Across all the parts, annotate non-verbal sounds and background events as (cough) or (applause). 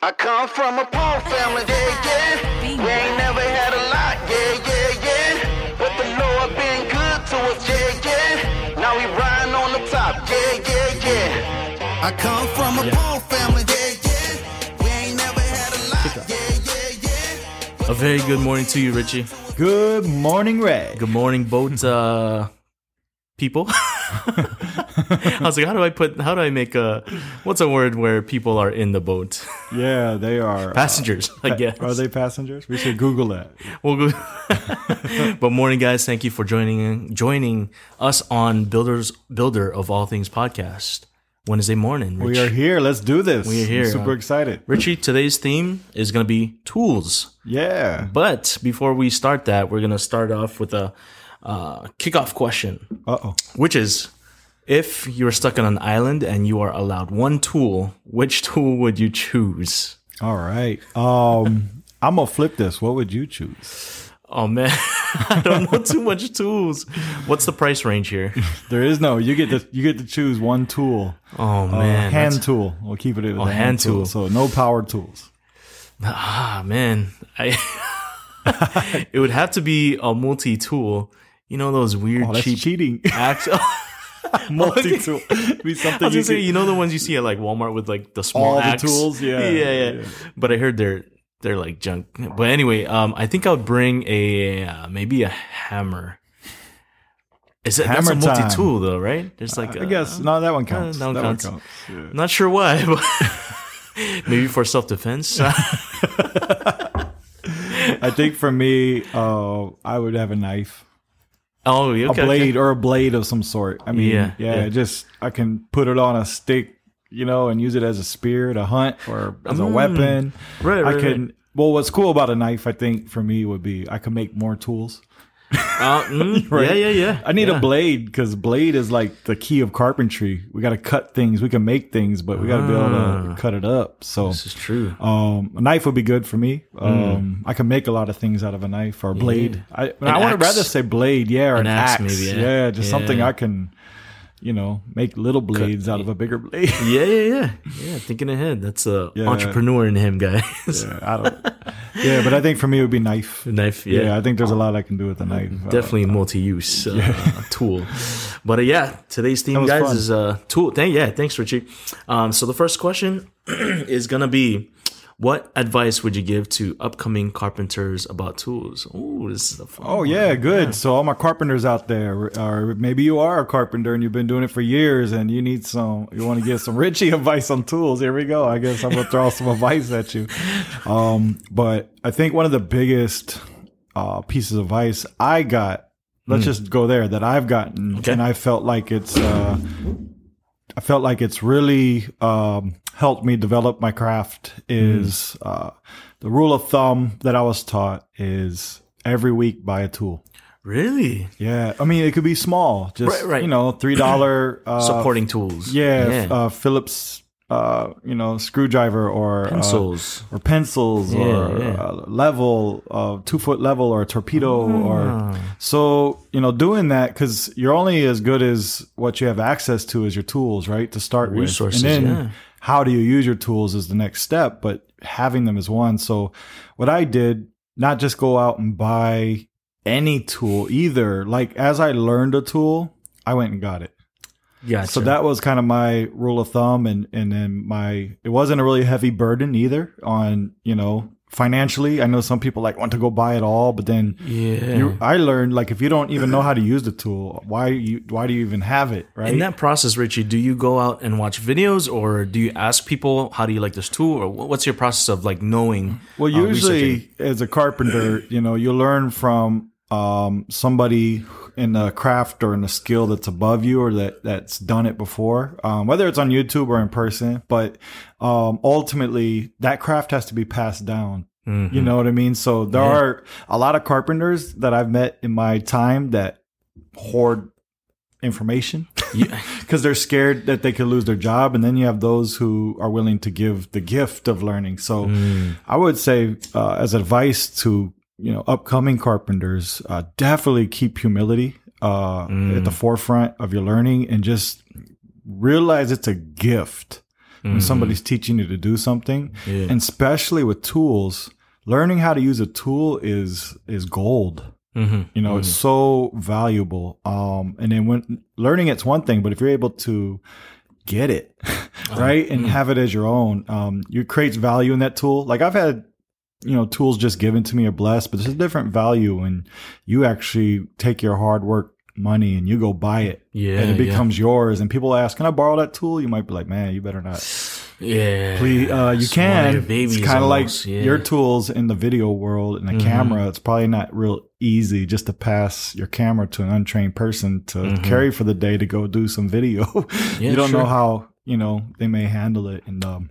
I come from a poor family, yeah, yeah. We ain't never had a lot, yeah, yeah, yeah. But the Lord been good to us, yeah, yeah. Now we riding on the top, yeah, yeah, yeah. I come from a poor family, yeah, yeah. We ain't never had a lot, yeah, yeah, yeah. A very good morning to you, Richie. Good morning, Ray. Good morning, boat uh, people. (laughs) (laughs) I was like, how do I put? How do I make a? What's a word where people are in the boat? (laughs) Yeah, they are uh, Passengers, I guess. Are they passengers? We should Google that. Well, good. (laughs) but morning, guys. Thank you for joining joining us on Builders Builder of All Things podcast Wednesday morning. Rich. We are here. Let's do this. We are here. I'm super Uh, excited. Richie, today's theme is going to be tools. Yeah. But before we start that, we're going to start off with a uh, kickoff question. Uh oh. which is if you're stuck on an island and you are allowed one tool, which tool would you choose? All right. Um, (laughs) I'm gonna flip this. What would you choose? Oh man, (laughs) I don't know too much tools. What's the price range here? (laughs) There is no. You get to you get to choose one tool. Oh Uh, man, hand that's- tool. We'll keep it a hand tool. So no power tools. ah man, I it would have to be a multi-tool. You know those weird Oh, cheap cheating. axe. (laughs) Multi tool. Be I was you gonna say, can- you know the ones you see at like Walmart with like the small All the axe? tools? Yeah, yeah, yeah, yeah. But I heard they're they're like junk. But anyway, um, I think I would bring a uh, maybe a hammer. Is it that's a Hammer time. multi-tool though, right? There's like I a- guess no. That one counts. that one that counts. one counts. Yeah. Not sure why, (laughs) but maybe for self-defense. (laughs) I think for me, uh, I would have a knife. Oh, okay, a okay. blade or a blade of some sort. I mean, Yeah, yeah, yeah. just I can put it on a stick, you know, and use it as a spear to hunt or as a Mm. weapon. Right, right, I can. Well, what's cool about a knife, I think, for me would be I can make more tools. Uh, mm, (laughs) Right. Yeah, yeah, yeah. I need yeah. a blade because blade is like the key of carpentry. We got to cut things. We can make things, but we got to be able to cut it up. So. Ah. This is true. Um, a knife would be good for me. Um, I can make a lot of things out of a knife or a blade. I, I would rather say blade, yeah, or an, axe, axe, maybe, yeah. yeah, just something I can, you know, make little blades out of a bigger blade. Yeah, yeah, yeah. (laughs) Yeah, thinking ahead. That's a Yeah. entrepreneur in him, guys. yeah, I don't. Yeah, but I think for me it would be knife. Knife, Yeah, yeah. I think there's a lot I can do with a knife. Uh, definitely multi-use uh, (laughs) tool. But uh, yeah, today's theme, guys, fun. is uh, tool. Thank, yeah, thanks, Richie. Um, so the first question (clears throat) is gonna be, what advice would you give to upcoming carpenters about tools? Oh, this is a fun. Oh one. yeah, good. So all my carpenters out there, or maybe you are a carpenter and you've been doing it for years, and you need some, you want to get some Richie (laughs) advice on tools. Here we go. I guess I'm gonna throw some (laughs) advice at you. Um, but I think one of the biggest uh, pieces of advice I got, let's just go there, that I've gotten, Okay. and I felt like it's, uh, I felt like it's really um, helped me develop my craft. Is uh, the rule of thumb that I was taught is every week buy a tool. Really Yeah, I mean it could be small, just Right, right. you know, three dollar (clears throat) uh, supporting tools. Yeah, Uh, Phillips, uh, you know, screwdriver or uh, pencils. or pencils or yeah. Uh, level, uh, two foot level or a torpedo Ah. or so you know doing that because you're only as good as what you have access to as your tools, right? To start Resources, with, and then yeah. how do you use your tools is the next step, but having them is one. So what I did, not just go out and buy any tool either. Like as I learned a tool, I went and got it. Gotcha. So that was kind of my rule of thumb and and then my it wasn't a really heavy burden either on, you know, financially. I know some people like want to go buy it all, but then yeah. you I learned like if you don't even know how to use the tool, why you why do you even have it, right? In that process, Richie, do you go out and watch videos, or do you ask people how do you like this tool, or what's your process of like knowing? Well, uh, usually researching? as a carpenter, you know, you learn from um, somebody in a craft or in a skill that's above you or that that's done it before, um, whether it's on YouTube or in person. But um, ultimately, that craft has to be passed down. Mm-hmm. You know what I mean? So there are a lot of carpenters that I've met in my time that hoard information because (laughs) they're scared that they could lose their job and then you have those who are willing to give the gift of learning so Mm. i would say uh, as advice to you know upcoming carpenters uh, definitely keep humility uh, at the forefront of your learning and just realize it's a gift when somebody's teaching you to do something, Yeah. and especially with tools. Learning how to use a tool is is gold. Mm-hmm. You know, it's so valuable. Um, and then when learning it's one thing, but if you're able to get it (laughs) right and have it as your own, um, you creates value in that tool. Like I've had, you know, tools just given to me are blessed, but there's a different value when you actually take your hard work money and you go buy it Yeah, and it yeah. becomes yours and people ask can i borrow that tool you might be like man you better not Yeah. Please, uh, you It's one of can. it's kind of like yeah. your tools in the video world and the Mhm. camera. It's probably not real easy just to pass your camera to an untrained person to Mhm. carry for the day to go do some video. (laughs) Yeah, you don't sure. know how you know they may handle it, and um,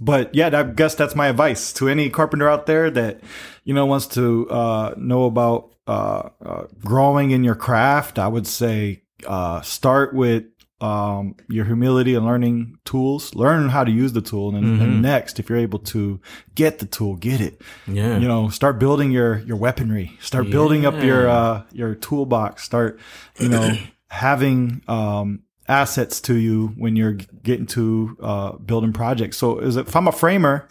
but yeah, I guess that's my advice to any carpenter out there that you know wants to uh, know about uh, uh, growing in your craft. I would say uh, start with um, your humility and learning tools. Learn how to use the tool, and, then Mhm. and next, if you're able to get the tool, get it. Yeah. You know, start building your your weaponry. Start building up your uh, your toolbox. Start, you know, (clears throat) having um, assets to you when you're getting to uh, building projects. So, is it, if I'm a framer,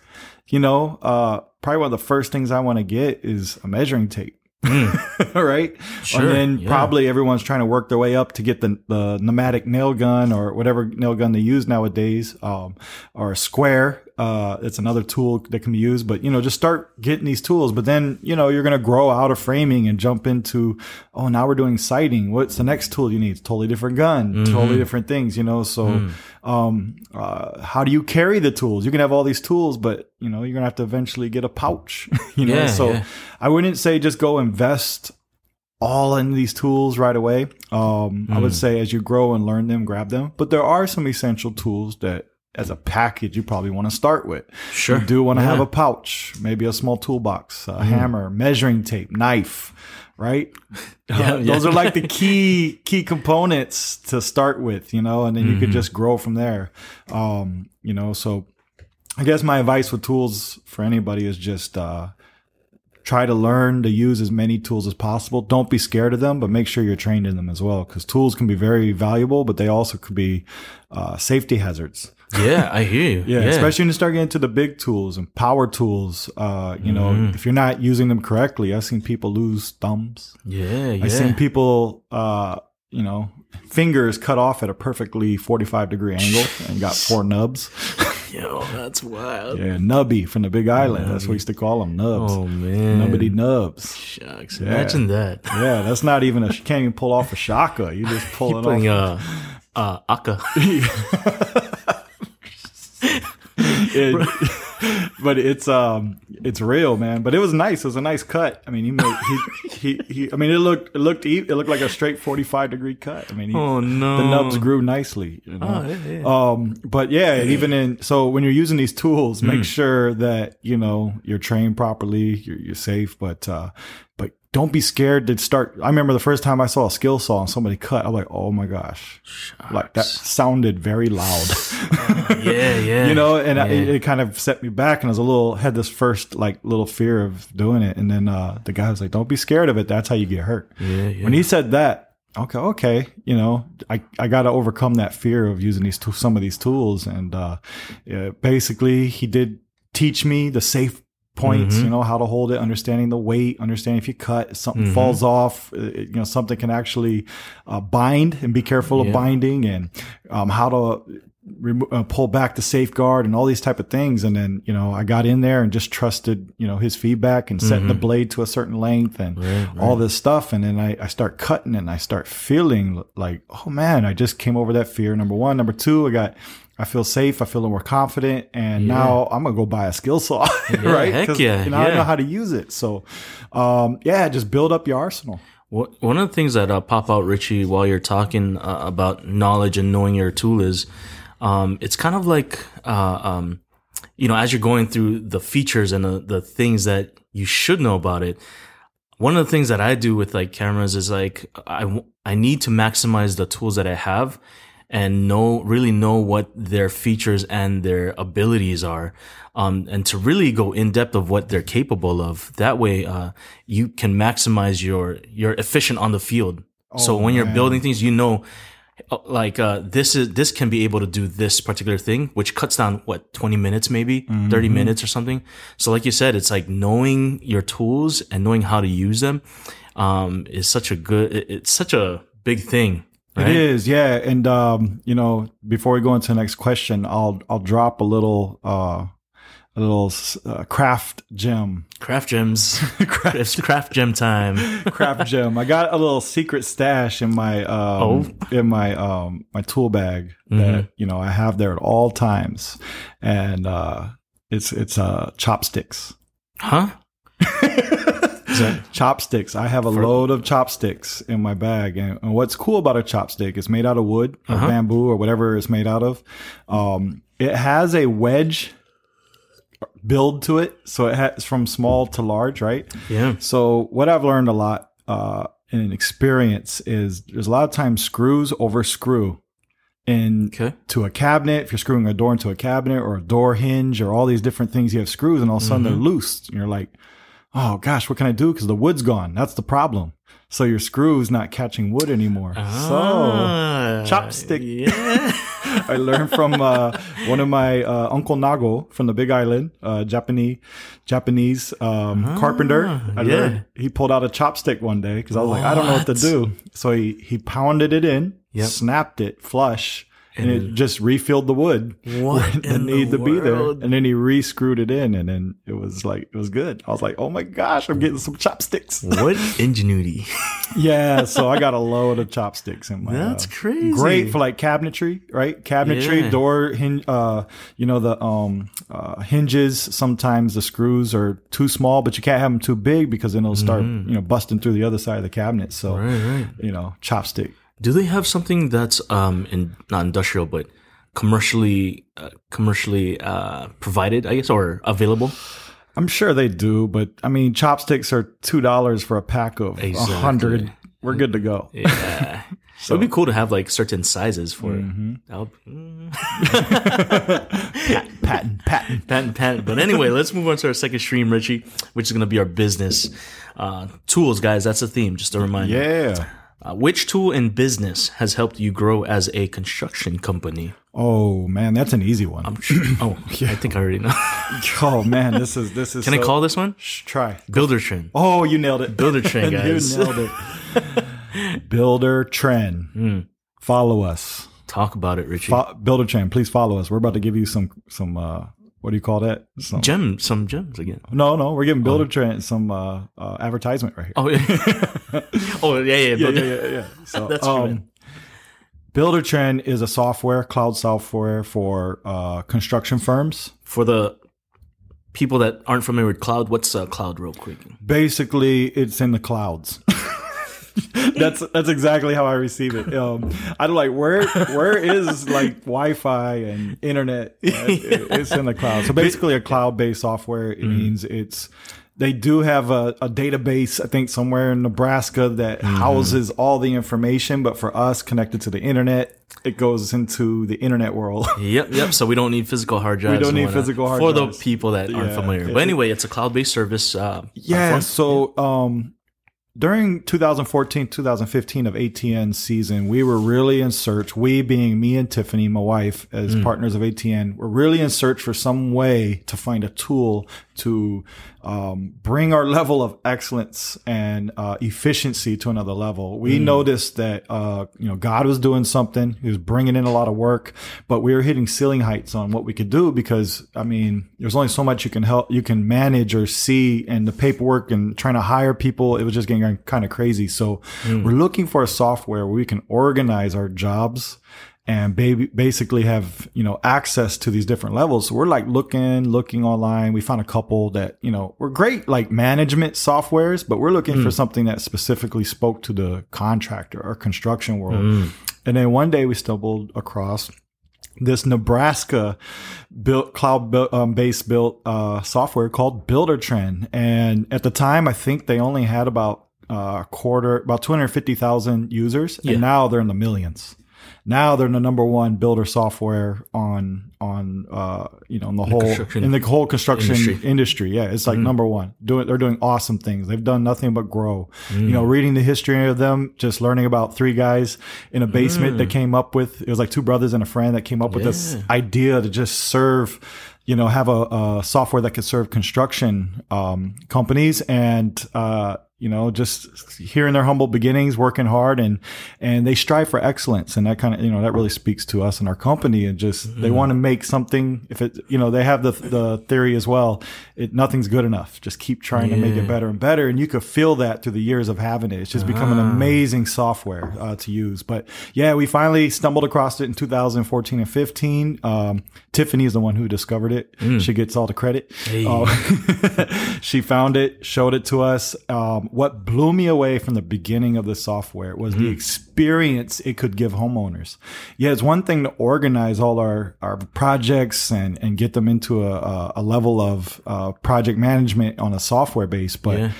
you know, uh, probably one of the first things I want to get is a measuring tape. (laughs) right? Hmm. Sure, And then yeah. probably everyone's trying to work their way up to get the, the pneumatic nail gun or whatever nail gun they use nowadays, um, or a square. Uh, it's another tool that can be used, but you know, just start getting these tools. But then, you know, you're going to grow out of framing and jump into, oh, now we're doing siding. What's the next tool you need? Totally different gun, Mm-hmm. totally different things, you know? So, Mm. um, uh, how do you carry the tools? You can have all these tools, but you know, you're going to have to eventually get a pouch, (laughs) you know? Yeah, so yeah. I wouldn't say just go invest all in these tools right away. Um, I Mm. would say as you grow and learn them, grab them. But there are some essential tools that, as a package, you probably want to start with. Sure. You do want to Yeah. Have a pouch, maybe a small toolbox, a hammer, measuring tape, knife, right? (laughs) Yeah, Uh, those are like the (laughs) key key components to start with, you know, and then you Mm-hmm. could just grow from there. Um, you know, so I guess my advice with tools for anybody is just uh, try to learn to use as many tools as possible. Don't be scared of them, but make sure you're trained in them as well, because tools can be very valuable, but they also could be uh, safety hazards. Yeah, I hear you. (laughs) Yeah, especially when you start getting to the big tools and power tools. Uh, you know, Mm-hmm. if you're not using them correctly, I've seen people lose thumbs. Yeah, yeah. I've seen people, uh, you know, fingers cut off at a perfectly 45 degree angle and got four nubs. (laughs) Yo, that's wild. Yeah, nubby from the Big Island. That's what we used to call them, nubs. Oh man. Nubbity nubs. Shucks. Imagine that. Yeah, that's not even a. You can't even pull off a shaka. You just (laughs) pull it Putting off. uh uh Aka. It- (laughs) (laughs) but it's um it's real, man. But it was nice. It was a nice cut. I mean, he made he he, he I mean, it looked it looked it looked like a straight forty five degree cut. I mean, he, Oh no. the nubs grew nicely. You know? Oh, yeah, yeah. Um, but yeah, even in so when you're using these tools, Hmm. make sure that you know you're trained properly, you're, you're safe. But uh, but don't be scared to start. I remember the first time I saw a skill saw and somebody cut. I'm like, oh my gosh, like that sounded very loud. (laughs) (laughs) Yeah, yeah. you know, and Yeah. it, it kind of set me back, and I was a little had this first like little fear of doing it, and then uh, the guy was like, "Don't be scared of it. That's how you get hurt." Yeah, yeah. When he said that, okay, okay, you know, I, I got to overcome that fear of using these some of these tools, and uh, yeah, basically he did teach me the safe points, Mm-hmm. you know, how to hold it, understanding the weight, understanding if you cut, something Mm-hmm. falls off, uh, you know, something can actually uh, bind and be careful of Yeah. binding, and um, how to remo- uh, pull back the safeguard and all these type of things. And then, you know, I got in there and just trusted, you know, his feedback and setting the blade to a certain length and Mm-hmm. Right, all this stuff. And then I, I start cutting and I start feeling like, oh man, I just came over that fear. Number one. Number two, I got, I feel safe. I feel more confident. And now I'm going to go buy a skill saw, (laughs) right? heck yeah, now I yeah. know how to use it. So, um, yeah, just build up your arsenal. One of the things that uh, pop out, Richie, while you're talking uh, about knowledge and knowing your tool is, um, it's kind of like, uh, um, you know, as you're going through the features and the, the things that you should know about it. One of the things that I do with like cameras is like I I need to maximize the tools that I have and know really know what their features and their abilities are um, and to really go in depth of what they're capable of that way uh, you can maximize your you're efficient on the field so when you're building things you know oh, like uh, this is this can be able to do this particular thing, which cuts down what twenty minutes, maybe thirty minutes or something. So, like you said, it's like knowing your tools and knowing how to use them um, is such a good. it- It's such a big thing. Right? It is, yeah. And um, you know, before we go into the next question, I'll I'll drop a little uh a little uh, craft gem. Craft gems. (laughs) it's craft gem time. (laughs) Craft gem. I got a little secret stash in my um Oh. in my um my tool bag Mm-hmm. that you know I have there at all times. And uh it's it's uh chopsticks. Huh? (laughs) Is chopsticks. I have a load of chopsticks in my bag, and, and what's cool about a chopstick? It's made out of wood or Uh-huh. bamboo or whatever it's made out of. Um, it has a wedge build to it, so it has from small to large, right? yeah? So what I've learned a lot uh, in an experience is there's a lot of times screws over screw in Okay. to a cabinet. If you're screwing a door into a cabinet or a door hinge or all these different things, you have screws, and all of a sudden they're loose, and you're like, "Oh gosh, what can I do?" Because the wood's gone. That's the problem. So your screw's not catching wood anymore. Ah, So chopstick. Yeah. (laughs) I learned from uh, one of my uh, uncle Nago from the Big Island, uh, Japanese Japanese um, carpenter. I Ah, yeah. learned he pulled out a chopstick one day because I was like, I don't know what to do. So he he pounded it in, Yep. snapped it flush, and, it just refilled the wood What it in the to be there. And then he re-screwed it in, and then it was like it was good. I was like, oh my gosh, I'm getting some chopsticks. what ingenuity. (laughs) yeah, so I got a load of chopsticks in my. That's uh, crazy. Great for like cabinetry, right? Cabinetry, Yeah. door hinge. Uh, you know the um uh, hinges. Sometimes the screws are too small, but you can't have them too big because then it'll start you know busting through the other side of the cabinet. So Mm-hmm. Right, right. you know chopstick. Do they have something that's um in not industrial but commercially uh, commercially uh provided, I guess, or available? I'm sure they do, but I mean chopsticks are two dollars for a pack of a Exactly. hundred. We're good to go. Yeah. (laughs) It would be cool to have like certain sizes for it. That would mm, (laughs) Patent, patent. patent, patent. But anyway, let's move on to our second stream, Richie, which is going to be our business uh, tools, guys. That's the theme. Just a reminder. Yeah. Uh, which tool in business has helped you grow as a construction company? Oh man, that's an easy one. (clears throat) Oh, I think I already know. (laughs) oh man, this is this is. Can I call this one? Shh, try. Builder Trend. Oh, you nailed it. Builder Trend, (laughs) guys. you nailed it. (laughs) Builder Trend. Hmm. Follow us. Talk about it, Richie. Fo- Builder Trend, please follow us. We're about to give you some some uh what do you call that? Some, Gem, some gems again. no, no, we're giving Builder Trend some uh, uh advertisement right here. Oh yeah. (laughs) oh yeah, yeah. yeah, yeah, yeah, yeah. So, (laughs) That's true, um, man. Builder Trend is a software, cloud software for uh, construction firms. For the people that aren't familiar with cloud, what's uh, cloud, real quick? Basically, it's in the clouds. (laughs) (laughs) that's that's exactly how I receive it. Um, I'm like, where where is like Wi-Fi and internet? (laughs) It- it's in the cloud. So basically, a cloud-based software. It means it's they do have a, a database. I think somewhere in Nebraska that houses all the information. But for us, connected to the internet, it goes into the internet world. Yep, yep. (laughs) So we don't need physical hard drives. We don't need physical hard for drives. For the people that aren't familiar. But anyway, it's a cloud-based service. Uh, Yeah. platform. So um, during 2014, 2015 of ATN season, we were really in search. We being me and Tiffany, my wife, as mm. partners of ATN, were really in search for some way to find a tool to um, bring our level of excellence and uh, efficiency to another level. We noticed that uh, you know God was doing something; He was bringing in a lot of work, but we were hitting ceiling heights on what we could do because I mean, there's only so much you can help, you can manage or see, and the paperwork and trying to hire people, it was just getting kind of crazy. So we're looking for a software where we can organize our jobs and baby basically have you know access to these different levels. So we're like looking looking online. We found a couple that you know were great like management softwares but we're looking for something that specifically spoke to the contractor or construction world. And then one day we stumbled across this Nebraska built cloud um, based built uh, software called Buildertrend, and at the time, I think they only had about uh, a quarter, about two hundred fifty thousand users, Yeah. and now they're in the millions. Now they're the number one builder software on on uh, you know in the whole in the whole construction industry. industry. Yeah, it's like number one. Doing they're doing awesome things. They've done nothing but grow. You Mm. know, reading the history of them, just learning about three guys in a basement Mm. that came up with it was like two brothers and a friend that came up with this idea to just serve you know have a, a software that could serve construction um, companies and uh, you know just hearing their humble beginnings working hard and and they strive for excellence. And that kind of you know that really speaks to us and our company and just they Mm-hmm. want to make something if it you know they have the the theory as well it nothing's good enough. Just keep trying to make it better and better. And you could feel that through the years of having it. It's just become an Ah. amazing software uh, to use. But yeah we finally stumbled across it in 2014 and 15 um, tiffany is the one who discovered it. Mm. she gets all the credit. Uh, (laughs) she found it showed it to us. Um, what blew me away from the beginning of the software was the experience it could give homeowners. Yeah it's one thing to organize all our, our projects and, and get them into a, a, a level of uh, project management on a software base but Yeah.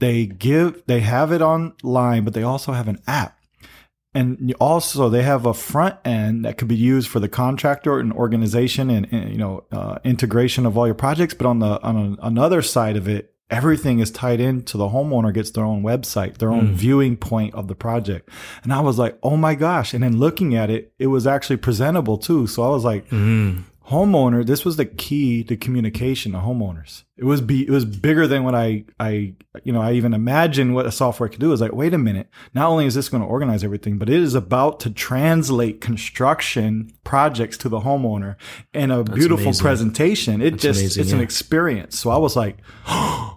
they give they have it online but they also have an app and also they have a front end that could be used for the contractor and organization and, and, you know uh, integration of all your projects. But on the on a, another side of it everything is tied into the homeowner gets their own website their own viewing point of the project. And i was like oh my gosh. And then looking at it it was actually presentable too. So i was like homeowner this was the key to communication to homeowners it was be it was bigger than what i i you know i even imagined what a software could do is like wait a minute not only is this going to organize everything but it is about to translate construction projects to the homeowner in a beautiful amazing. presentation it just amazing, it's an experience so i was like (gasps)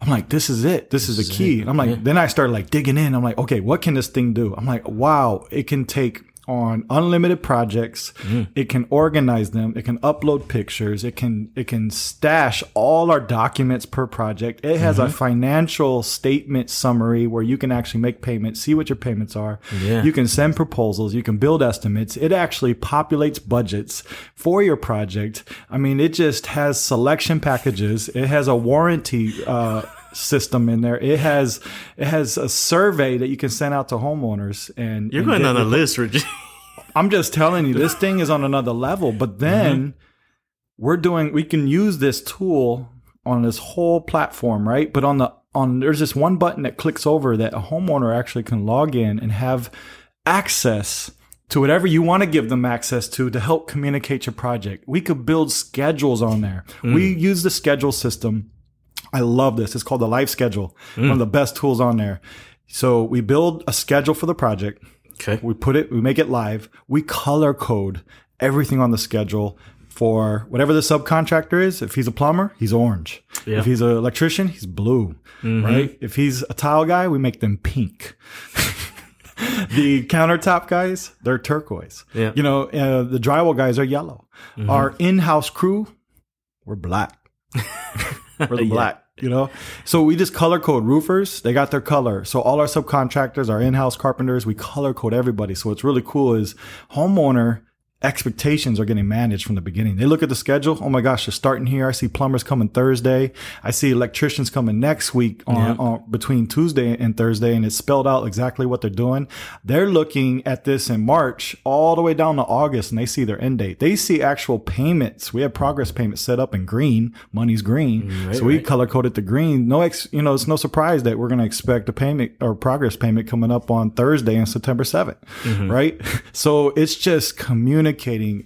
I'm like, this is it. This, is the key. And I'm like, Yeah. then I started like digging in. I'm like, okay, what can this thing do? I'm like, wow, it can take on unlimited projects. Mm. It can organize them. It can upload pictures. It can it can stash all our documents per project. It has Mm-hmm. a financial statement summary where you can actually make payments, see what your payments are. Yeah. You can send proposals. You can build estimates. It actually populates budgets for your project. I mean, it just has selection packages. It has a warranty uh, system in there. It has it has a survey that you can send out to homeowners. And You're and going on a list, Richie. (laughs) I'm just telling you, this thing is on another level. But mm-hmm. then we're doing, we can use this tool on this whole platform, right? But on the, on, there's this one button that clicks over that a homeowner actually can log in and have access to whatever you want to give them access to to help communicate your project. We could build schedules on there. We mm. use the schedule system. I love this. It's called the life schedule. One of mm. the best tools on there. So we build a schedule for the project. Okay. We put it, we make it live. We color code everything on the schedule for whatever the subcontractor is. If he's a plumber, he's orange. Yeah. If he's an electrician, he's blue. Mm-hmm. Right? If he's a tile guy, we make them pink. (laughs) the countertop guys, they're turquoise. Yeah. You know, uh, the drywall guys are yellow. Mm-hmm. Our in-house crew, we're black. (laughs) we're the black. You know, so we just color code roofers. They got their color. So all our subcontractors, our in-house carpenters, we color code everybody. So what's really cool is homeowner expectations are getting managed from the beginning. They look at the schedule. Oh my gosh, they're starting here. I see plumbers coming Thursday. I see electricians coming next week on, Yeah. on between Tuesday and Thursday, and it's spelled out exactly what they're doing. They're looking at this in March all the way down to August, and they see their end date. They see actual payments. We have progress payments set up in green. Money's green, right, so we right. color coded the green. No, ex, you know, it's no surprise that we're going to expect a payment or progress payment coming up on Thursday on September 7th, Mm-hmm. right? (laughs) So it's just communicating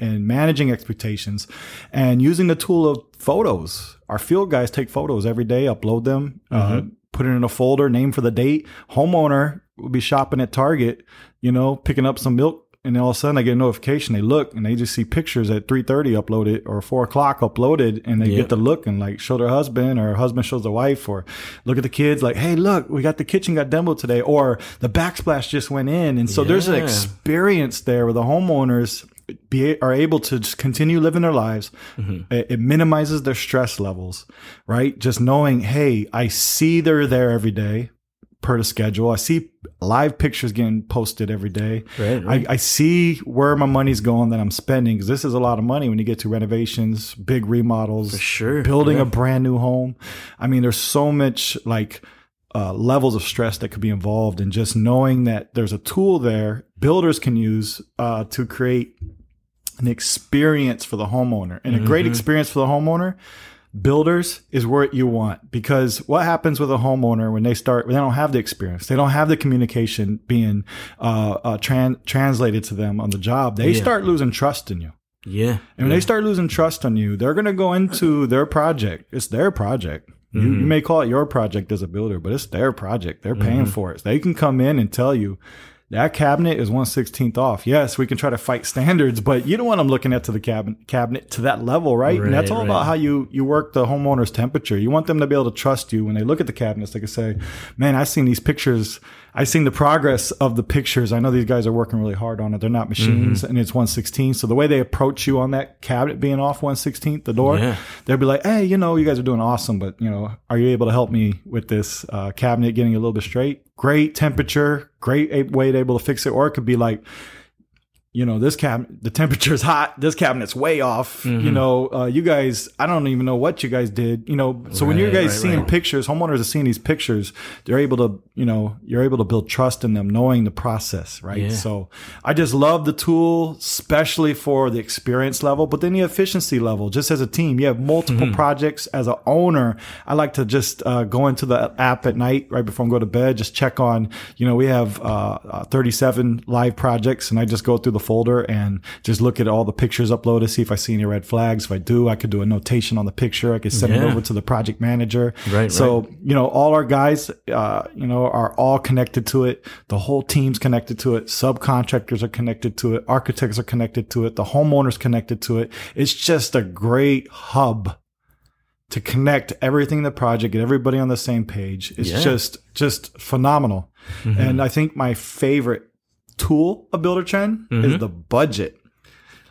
and managing expectations and using the tool of photos. Our field guys take photos every day, upload them, uh, Mm-hmm. put it in a folder, name for the date. Homeowner will be shopping at Target, you know, picking up some milk. And then all of a sudden, they get a notification. They look and they just see pictures at three thirty uploaded or four o'clock uploaded, and they Yeah. get to look and like show their husband or husband shows the wife or look at the kids like, hey, look, we got the kitchen got demoed today, or the backsplash just went in, and so there's an experience there where the homeowners be are able to just continue living their lives. It, it minimizes their stress levels, right? Just knowing, hey, I see they're there every day per the schedule. I see live pictures getting posted every day. Right, right. I, I see where my money's going that I'm spending because this is a lot of money when you get to renovations, big remodels, For sure. building Yeah. a brand new home. I mean, there's so much like uh, levels of stress that could be involved and just knowing that there's a tool there builders can use uh, to create an experience for the homeowner and a great Mm-hmm. experience for the homeowner builders is what you want because what happens with a homeowner when they start they don't have the experience they don't have the communication being uh, uh tran- translated to them on the job they Yeah. start losing trust in you Yeah. and when they start losing trust on you, they're going to go into their project. It's their project. You, you may call it your project as a builder, but it's their project. They're paying for it. So They can come in and tell you that cabinet is one sixteenth off. Yes, we can try to fight standards, but you don't want them looking at to the cabinet cabinet to that level, right? and that's Right, all right. about how you you work the homeowner's temperature. You want them to be able to trust you when they look at the cabinets. They can say, "Man, I've seen these pictures. I've seen the progress of the pictures. I know these guys are working really hard on it. They're not machines, Mm-hmm. and it's one sixteen. So the way they approach you on that cabinet being off one sixteenth, the door, Yeah. they'll be like, "Hey, you know, you guys are doing awesome, but you know, are you able to help me with this uh, cabinet getting a little bit straight? Great temperature, great way to able to fix it, or it could be like." You know, this cabinet, the temperature is hot. This cabinet's way off. Mm-hmm. You know, uh, you guys, I don't even know what you guys did. You know, so when you guys right, seeing right. pictures, homeowners are seeing these pictures, they're able to, you know, you're able to build trust in them, knowing the process, right? Yeah. So I just love the tool, especially for the experience level, but then the efficiency level, just as a team, you have multiple Mm-hmm. projects as an owner. I like to just uh, go into the app at night, right before I go to bed, just check on, you know, we have uh, uh, 37 live projects and I just go through the folder and just look at all the pictures uploaded, see if I see any red flags. If I do, I could do a notation on the picture. I could send it over to the project manager. Right, So, you know, all our guys, uh, you know, are all connected to it. The whole team's connected to it. Subcontractors are connected to it. Architects are connected to it. The homeowners connected to it. It's just a great hub to connect everything in the project, get everybody on the same page. It's Yeah. just, just phenomenal. And I think my favorite tool of Builder Trend mm-hmm. is the budget.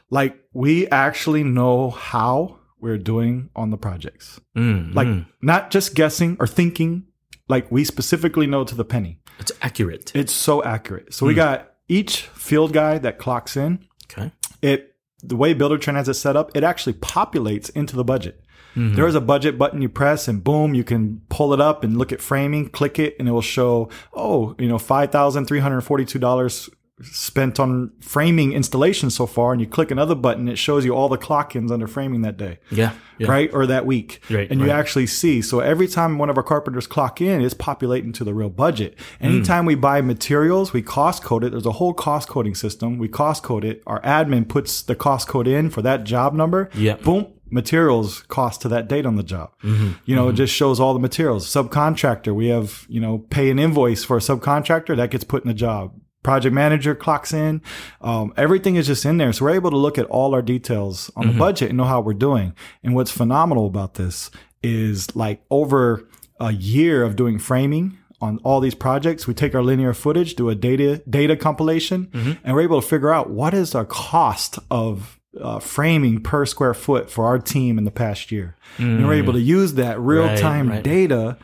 Like we actually know how we're doing on the projects. Mm-hmm. Like not just guessing or thinking, like we specifically know to the penny. It's accurate. It's so accurate. So mm. we got each field guy that clocks in. Okay. It the way Builder Trend has it set up, it actually populates into the budget. Mm-hmm. There is a budget button you press and boom, you can pull it up and look at framing, click it, and it will show, oh, you know, $5,342 spent on framing installation so far. And you click another button, it shows you all the clock-ins under framing that day Yeah. yeah. right? Or that week. Right, and you right. actually see. So every time one of our carpenters clock in, it's populating to the real budget. Anytime we buy materials, we cost code it. There's a whole cost coding system. We cost code it. Our admin puts the cost code in for that job number. Yep. Boom. Materials cost to that date on the job. Mm-hmm. You know, it just shows all the materials. Subcontractor, we have, you know, pay an invoice for a subcontractor that gets put in the job. Project manager clocks in. Um, everything is just in there. So we're able to look at all our details on the budget and know how we're doing. And what's phenomenal about this is like over a year of doing framing on all these projects, we take our linear footage, do a data data compilation, and we're able to figure out what is our cost of uh, framing per square foot for our team in the past year. And we're able to use that real time right. data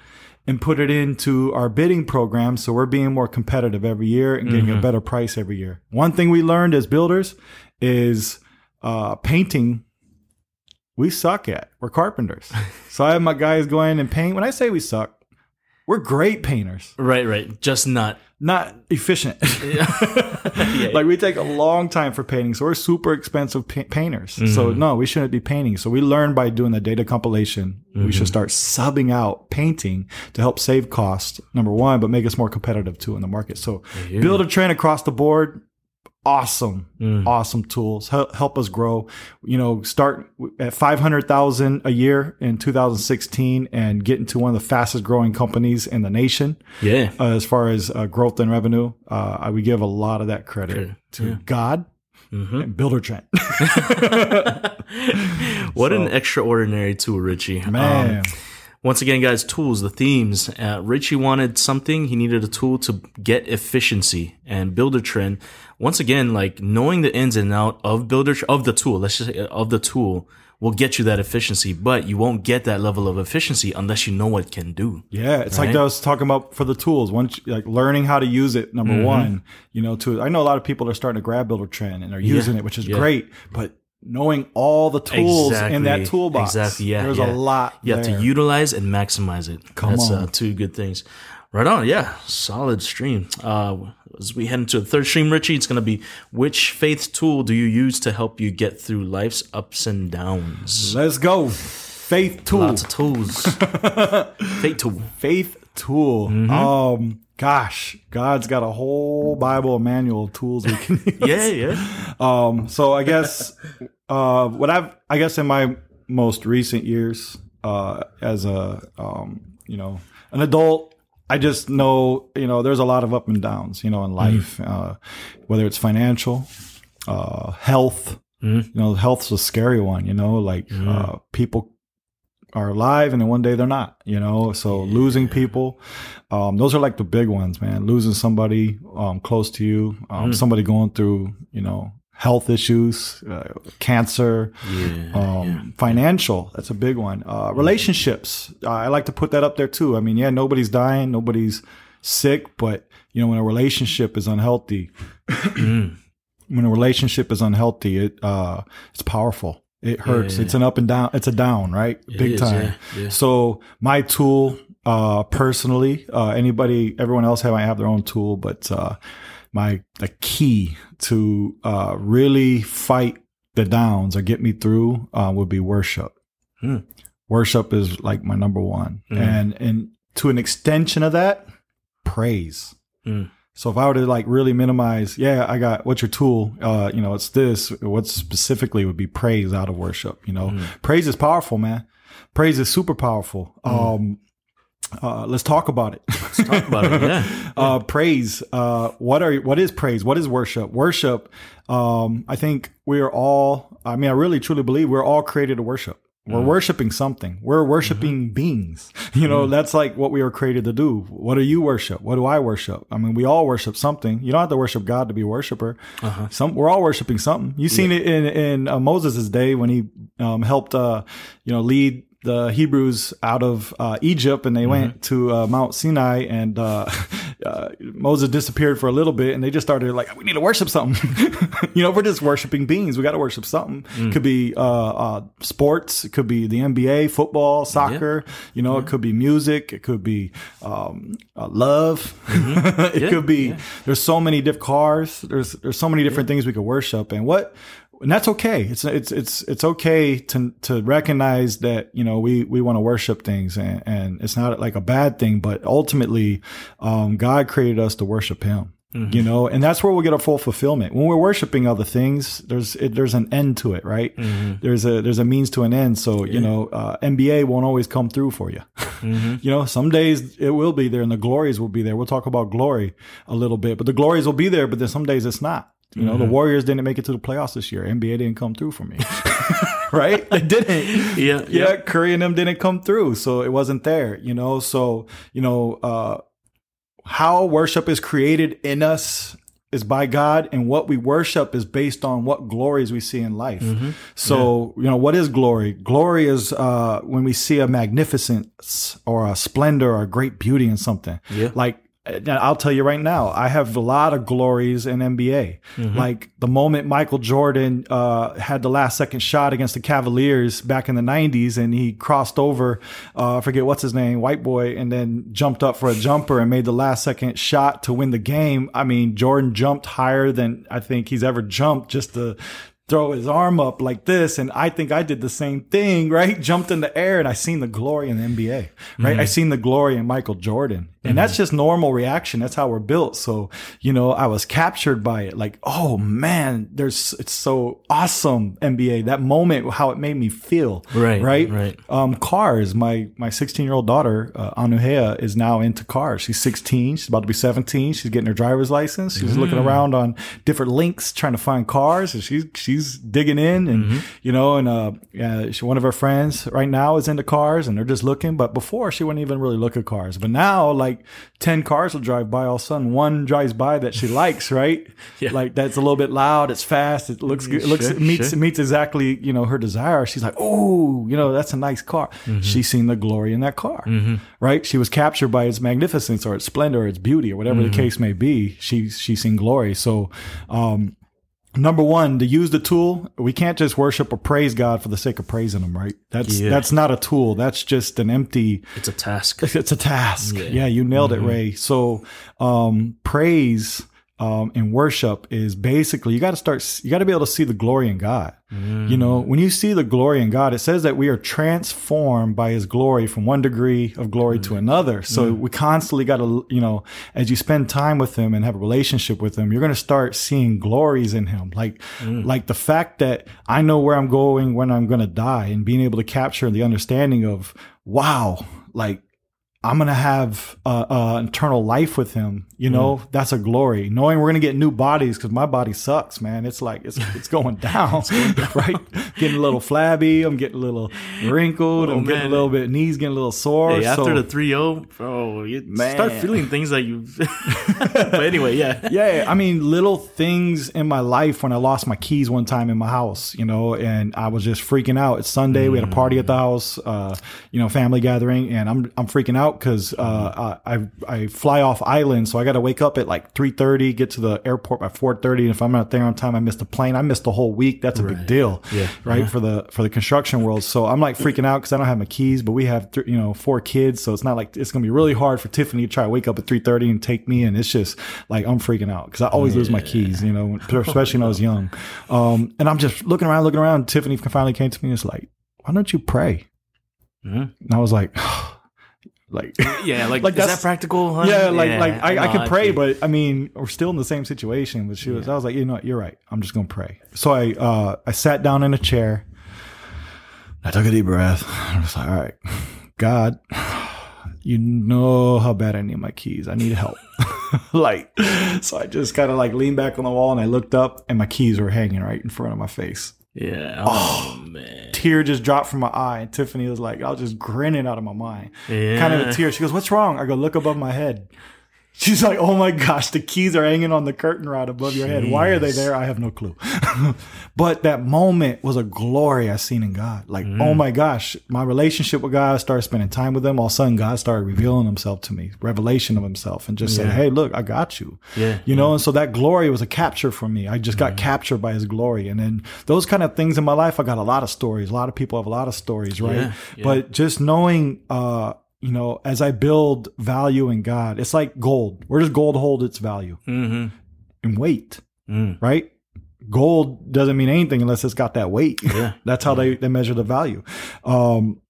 and put it into our bidding program so we're being more competitive every year and getting a better price every year. One thing we learned as builders is uh, painting we suck at. We're carpenters. (laughs) so I have my guys go in and paint. When I say we suck, we're great painters, Right. Right. Just not. not efficient. (laughs) Yeah. (laughs) like we take a long time for painting, so we're super expensive pa- painters. So mm-hmm. no, we shouldn't be painting. So we learned by doing the data compilation. We should mm-hmm. start subbing out painting to help save cost. Number one, but make us more competitive too in the market. So build a trend across the board. Awesome, awesome tools help, help us grow. You know, start at five hundred thousand a year in 2016 and get into one of the fastest growing companies in the nation yeah. uh, as far as uh, growth and revenue. Uh, I would give a lot of that credit to God Mm-hmm. and Builder Trend. (laughs) What an (laughs) extraordinary tool, Richie. Um, Man, once again, guys, tools, the themes. Uh, Richie wanted something. He needed a tool to get efficiency and builder trend. Once again, like knowing the ins and out of builder of the tool. Let's just say uh, of the tool will get you that efficiency, but you won't get that level of efficiency unless you know what it can do. yeah, it's like I was talking about for the tools. Once like learning how to use it, number Mm-hmm. one. You know, to I know a lot of people are starting to grab Builder Trend and are using it, which is yeah. great. But knowing all the tools in that toolbox, Exactly. Yeah. there's yeah. a lot. You have to utilize and maximize it. Come That's Uh, two good things. Right on. Yeah. Solid stream. Uh, as we head into the third stream, Richie, it's going to be which faith tool do you use to help you get through life's ups and downs? Let's go. Faith tool. Lots of tools. (laughs) faith tool. faith tool. Mm-hmm. Um, gosh, God's got a whole Bible manual of tools we can (laughs) use. Yeah, yeah. Um, so I guess uh, what I've I guess in my most recent years uh, as a um, you know an adult, I just know you know there's a lot of up and downs you know in life, uh, whether it's financial, uh, health. You know, health's a scary one. You know, like uh, people are alive and then one day they're not you know? So losing people um, those are like the big ones man. Losing somebody um, close to you um, somebody going through you know health issues uh, cancer um, financial that's a big one. Uh, relationships uh, i like to put that up there too. I mean yeah nobody's dying nobody's sick but you know when a relationship is unhealthy (clears throat) when a relationship is unhealthy it uh, it's powerful it hurts. It's an up and down. It's a down, right? Big is, time. yeah, yeah. So my tool, uh, personally, uh, anybody, everyone else have, might have their own tool, but, uh, my, the key to, uh, really fight the downs or get me through, uh, would be worship. Hmm. Worship is like my number one. And, and to an extension of that, praise. Hmm. So if I were to like really minimize, yeah, I got what's your tool? Uh, you know, it's this. What specifically would be praise out of worship? You know, Mm. praise is powerful, man. Praise is super powerful. Um, uh, let's talk about it. Let's talk about it. Yeah. (laughs) uh, praise. Uh, what are what is praise? What is worship? Worship. Um, I think we are all. I mean, I really truly believe we're all created to worship. We're worshiping something. We're worshiping beings. (laughs) You know, that's like what we were created to do. What do you worship? What do I worship? I mean, we all worship something. You don't have to worship God to be a worshiper. Some we're all worshiping something. You've seen it in in uh, Moses' day when he um, helped, uh, you know, lead the Hebrews out of uh, Egypt, and they went to uh, Mount Sinai, and (laughs) uh, Moses disappeared for a little bit, and they just started like, we need to worship something. (laughs) you know, we're just worshiping beings. We got to worship something. Could be uh, uh, sports. It could be the NBA, football, soccer. You know, it could be music. It could be um, uh, love. (laughs) it Yeah, could be. There's so many different cars. There's there's so many different things we could worship, and what and that's okay. It's it's it's it's okay to to recognize that you know we we want to worship things, and, and it's not like a bad thing. But ultimately, um, God created us to worship Him. You know, and that's where we'll get a full fulfillment. When we're worshiping other things, there's it, there's an end to it, right? There's a there's a means to an end. So you know, uh, NBA won't always come through for you. (laughs) you know, some days it will be there, and the glories will be there. We'll talk about glory a little bit, but the glories will be there. But then some days it's not. You know, the Warriors didn't make it to the playoffs this year. NBA didn't come through for me. (laughs) right? They didn't. Yeah, Yeah, yeah. Curry and them didn't come through. So it wasn't there, you know? So, you know, uh, how worship is created in us is by God and what we worship is based on what glories we see in life. Mm-hmm. So, you know, what is glory? Glory is uh when we see a magnificence or a splendor or a great beauty in something. Yeah. Like I'll tell you right now, I have a lot of glories in NBA. Mm-hmm. Like the moment Michael Jordan uh, had the last second shot against the Cavaliers back in the 90s and he crossed over, uh, I forget what's his name, white boy, and then jumped up for a jumper and made the last second shot to win the game. I mean, Jordan jumped higher than I think he's ever jumped just to throw his arm up like this. And I think I did the same thing, (laughs) right? Jumped in the air and I seen the glory in the NBA, right? I seen the glory in Michael Jordan. And that's just normal reaction. That's how we're built. So, you know, I was captured by it. Like, oh man, there's, it's so awesome. NBA, that moment, how it made me feel. Right, Right. right. Um, cars. My, my 16 year old daughter, uh, Anuhea is now into cars. She's 16. She's about to be 17. She's getting her driver's license. She's looking around on different links trying to find cars and she's, she's digging in and, you know, and, uh, yeah, she, one of her friends right now is into cars and they're just looking. But before she wouldn't even really look at cars. But now like 10 cars will drive by all of a sudden one drives by that she likes, right? (laughs) Yeah. Like that's a little bit loud. It's fast. It looks good. It looks, Sure, it meets, sure. meets exactly, you know, her desire. She's like, oh, you know, that's a nice car. Mm-hmm. She's seen the glory in that car, mm-hmm. right? She was captured by its magnificence or its splendor or its beauty or whatever the mm-hmm. case may be. She, she's seen glory. So, um, number one, to use the tool, we can't just worship or praise God for the sake of praising him, right? That's, Yeah. that's not a tool. That's just an empty, It's a task. (laughs) it's a task. Yeah, you nailed Mm-hmm. it, Ray. So, um, praise um, in worship is basically you got to start, you got to be able to see the glory in God. Mm. You know, when you see the glory in God, it says that we are transformed by his glory from one degree of glory to mm. another. So mm. we constantly got to, you know, as you spend time with him and have a relationship with him, you're going to start seeing glories in him. Like, like the fact that I know where I'm going when I'm going to die and being able to capture the understanding of, wow, like I'm gonna have uh, uh, eternal life with him. You know, that's a glory. Knowing we're gonna get new bodies because my body sucks, man. It's like it's (laughs) it's going down, right? Getting a little flabby. I'm getting a little wrinkled. I'm getting a little bit knees getting a little sore. Hey, after so- the 3-0, bro, you Man. start feeling things that you. (laughs) but anyway, yeah. (laughs) yeah, I mean, little things in my life when I lost my keys one time in my house, you know, and I was just freaking out. It's Sunday. We had a party at the house, uh, you know, family gathering, and I'm I'm freaking out because uh, I I fly off island, so I got to wake up at like three thirty, get to the airport by four thirty. And if I'm not there on time, I miss the plane. I missed the whole week. That's a big deal, Yeah. right for the for the construction world. So I'm like freaking out because I don't have my keys, but we have th- you know four kids, so it's not like it's gonna be really hard for Tiffany to try to wake up at three thirty and take me. And it's just like I'm freaking out because I always lose my keys, you know, especially when I was young. Um, and I'm just looking around, looking around. Tiffany finally came to me and was like, "Why don't you pray?" Mhm. And I was like, (sighs) like. Yeah, (laughs) like, Like is that's- that practical? Huh? Yeah, like like I, I could pray, actually. but I mean, we're still in the same situation. But she was, I was like, you know, what, you're right. I'm just gonna pray. So I uh I sat down in a chair. I took a deep breath. I was like, all right, God, you know how bad I need my keys. I need help. (laughs) like, so I just kind of like leaned back on the wall and I looked up, and my keys were hanging right in front of my face. Yeah. Oh, man. Tear just dropped from my eye, and Tiffany was like, I was just grinning out of my mind. Yeah. Kind of a tear. She goes, What's wrong? I go, Look above my head. She's like, Oh my gosh, the keys are hanging on the curtain rod above your head. Why are they there? I have no clue. (laughs) but that moment was a glory I seen in God. Like, Mm. oh my gosh, my relationship with God, I started spending time with him. All of a sudden, God started revealing himself to me, revelation of himself, and just saying, Hey, look, I got you. Yeah, You know, and so that glory was a capture for me. I just got captured by his glory. And then those kind of things in my life, I got a lot of stories. A lot of people have a lot of stories, right? Yeah, yeah. But just knowing, uh, you know, as I build value in God, it's like gold. Where does gold hold its value? Mm-hmm. In weight, Mm. right? Gold doesn't mean anything unless it's got that weight. Yeah. (laughs) That's how they, they measure the value. Um,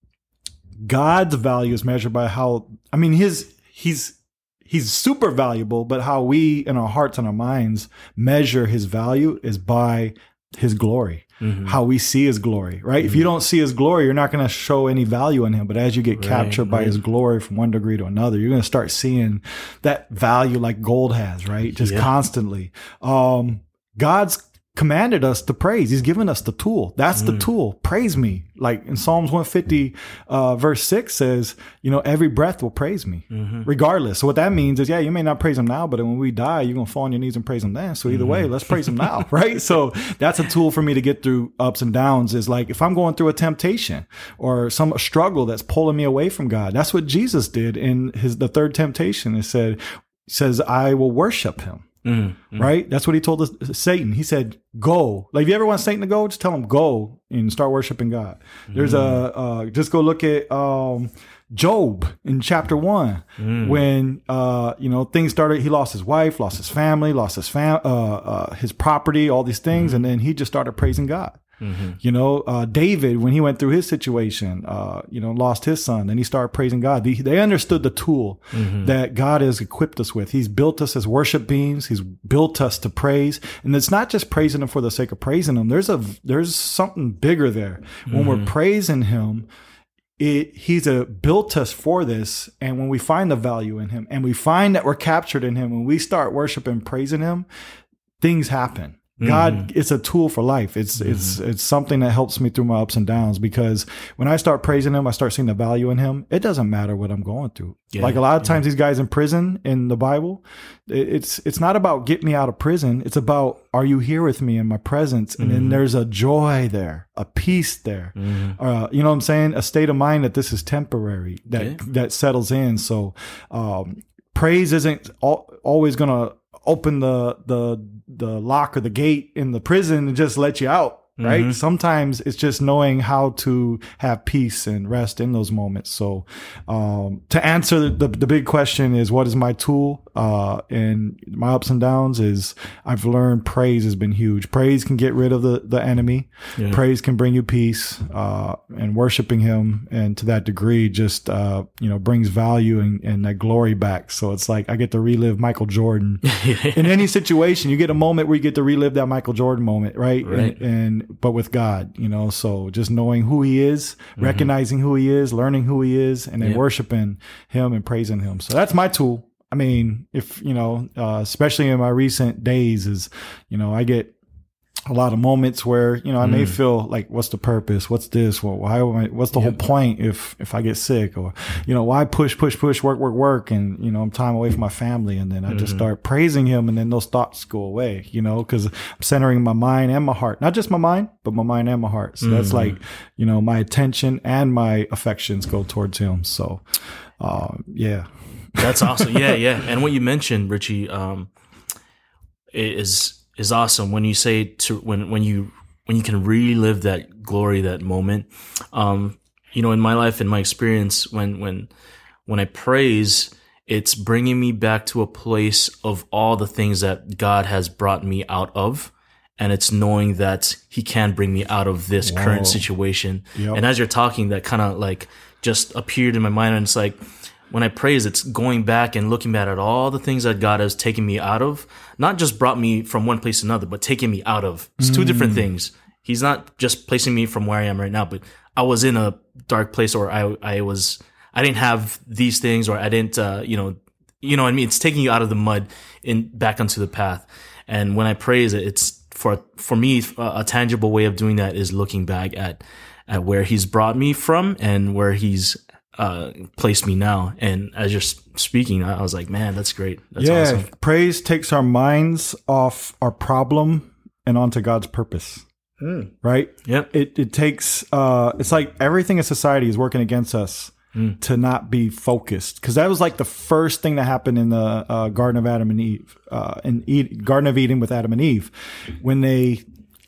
God's value is measured by how, I mean, his, he's, he's super valuable, but how we in our hearts and our minds measure his value is by his glory, Mm-hmm. how we see his glory, right? If you don't see his glory, you're not going to show any value in him. But as you get captured by right. his glory from one degree to another, you're going to start seeing that value like gold has, right? Just Yeah. constantly. Um, God's commanded us to praise. He's given us the tool. That's Mm. the tool. Praise me. Like in Psalms 150, uh, verse 6 says, you know, every breath will praise me, Mm-hmm. regardless. So what that means is, yeah, you may not praise him now, but when we die, you're going to fall on your knees and praise him then. So either Mm-hmm. way, let's praise him now, (laughs) right? So that's a tool for me to get through ups and downs is like, if I'm going through a temptation or some struggle that's pulling me away from God, that's what Jesus did in his, the third temptation. It said, says, I will worship him Mm-hmm. right? That's what he told us, Satan. He said, "Go." Like, if you ever want Satan to go, just tell him go and start worshiping God. There's a uh, just go look at um, Job in chapter one when uh, you know things started. He lost his wife, lost his family, lost his fam, uh, uh, his property, all these things, and then he just started praising God. You know, uh, David, when he went through his situation, uh, you know, lost his son, and he started praising God. They, they understood the tool that God has equipped us with. He's built us as worship beings. He's built us to praise. And it's not just praising him for the sake of praising him. There's a, there's something bigger there. When we're praising him, it, he's a built us for this. And when we find the value in him and we find that we're captured in him, when we start worshiping, praising him, things happen. God, it's a tool for life. It's it's it's something that helps me through my ups and downs because when I start praising him, I start seeing the value in him. It doesn't matter what I'm going through. like a lot of times, these guys in prison in the Bible, it's it's not about get me out of prison. It's about are you here with me in my presence? And then there's a joy there, a peace there. Uh, you know what I'm saying? A state of mind that this is temporary that Yeah. that settles in. So um, praise isn't al- always going to open the the the lock or the gate in the prison and just let you out. Right? Mm-hmm. Sometimes it's just knowing how to have peace and rest in those moments. So, um, to answer the, the big question is what is my tool? Uh, and my ups and downs is I've learned praise has been huge. Praise can get rid of the, the enemy. Praise can bring you peace, uh, and worshiping him. And to that degree, just, uh, you know, brings value and, and that glory back. So it's like I get to relive Michael Jordan (laughs) in any situation. You get a moment where you get to relive that Michael Jordan moment, right? Right. And, and but with God, you know, so just knowing who He is, recognizing who He is, learning who He is, and then Yeah. worshiping Him and praising Him. So that's my tool. I mean, if you know, uh, especially in my recent days, is you know, I get a lot of moments where you know I may feel like, what's the purpose? What's this? Well, why? am I, what's the whole point if if I get sick or you know why push push push work work work and you know I'm time away from my family and then I just start praising Him and then those thoughts go away. You know because I'm centering my mind and my heart, not just my mind, but my mind and my heart. So that's like you know my attention and my affections go towards Him. So um, yeah, That's awesome. Yeah, (laughs) yeah. And what you mentioned, Richie, um, is is awesome when you say to when when you when you can relive that glory, that moment. Um, you know, in my life, in my experience, when when when I praise, it's bringing me back to a place of all the things that God has brought me out of. And it's knowing that he can bring me out of this current situation. Yep. And as you're talking, that kind of like just appeared in my mind. And it's like, when I praise, it's going back and looking back at all the things that God has taken me out of, not just brought me from one place to another, but taken me out of. It's two different things. He's not just placing me from where I am right now, but I was in a dark place or I, I was, I didn't have these things or I didn't, uh, you know, you know what I mean? It's taking you out of the mud and back onto the path. And when I praise it, it's for, for me, a, a tangible way of doing that is looking back at, at where he's brought me from and where he's uh, placed me now. And as you're speaking, I was like, man, that's great. That's yeah. awesome. Praise takes our minds off our problem and onto God's purpose. Right? Yep. It it takes uh it's like everything in society is working against us to not be focused. Cause that was like the first thing that happened in the uh, Garden of Adam and Eve, uh in Garden of Eden with Adam and Eve. When they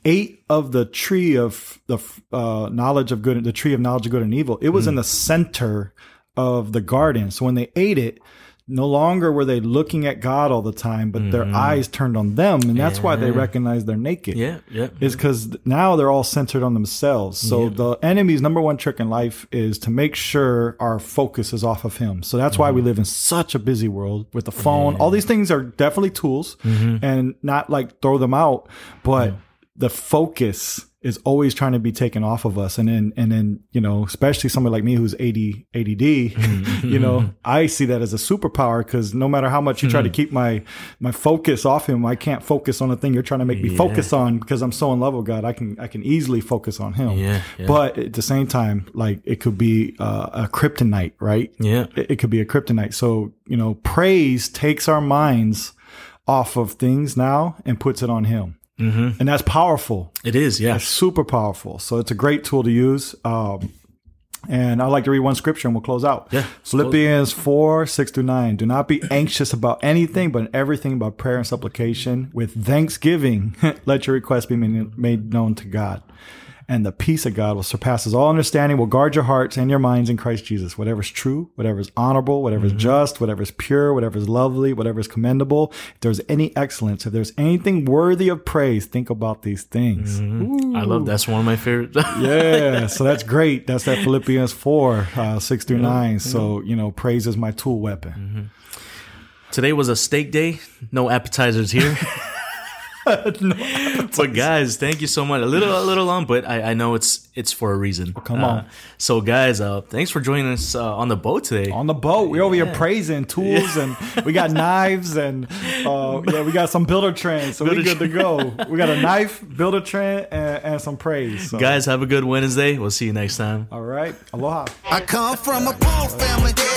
ate of the tree of the uh, knowledge of good, the tree of knowledge of good and evil, it was in hmm. the center of the garden. So when they ate it, no longer were they looking at God all the time, but their mm-hmm. eyes turned on them, and that's why they recognized they're naked. Yeah. Yeah. Is because now they're all centered on themselves. So the enemy's number one trick in life is to make sure our focus is off of him. So that's why we mm-hmm. live in such a busy world with the phone. All these things are definitely tools mm-hmm. and not like throw them out, but the focus is always trying to be taken off of us. And then, and then, you know, especially somebody like me who's AD, ADD, mm-hmm. you know, mm-hmm. I see that as a superpower because no matter how much you try to mm-hmm. keep my, my focus off him, I can't focus on the thing you're trying to make me focus on because I'm so in love with God. I can, I can easily focus on him. Yeah, yeah. But at the same time, like it could be uh, a kryptonite, right? Yeah. It, it could be a kryptonite. So, you know, praise takes our minds off of things now and puts it on him. Mm-hmm. And that's powerful. It is. Yeah. It's super powerful. So it's a great tool to use. Um, and I'd like to read one scripture and we'll close out. Yeah. Philippians 4, 6 through 9. Do not be anxious about anything, but in everything by prayer and supplication. With thanksgiving, (laughs) let your requests be made known to God. And the peace of God will surpasses all understanding, will guard your hearts and your minds in Christ Jesus. Whatever is true, whatever is honorable, whatever is mm-hmm. just, whatever is pure, whatever is lovely, whatever is commendable. If there's any excellence, if there's anything worthy of praise, think about these things. Mm-hmm. I love that's one of my favorite. (laughs) Yeah, so that's great. That's that Philippians 4, uh, 6 through 9. So, you know, praise is my tool weapon. Mm-hmm. Today was a steak day. No appetizers here. (laughs) (laughs) But guys, thank you so much. A little, a little long, but I, I know it's it's for a reason. come Uh, on. so, guys, uh, thanks for joining us uh, on the boat today. On the boat, we're over here praising tools and we got (laughs) knives and uh, yeah, we got some builder trends. So we're Builder good to go. (laughs) We got a knife, builder trend, and, and some praise. So. Guys, have a good Wednesday. We'll see you next time. All right. Aloha. I come from a poor family, yeah,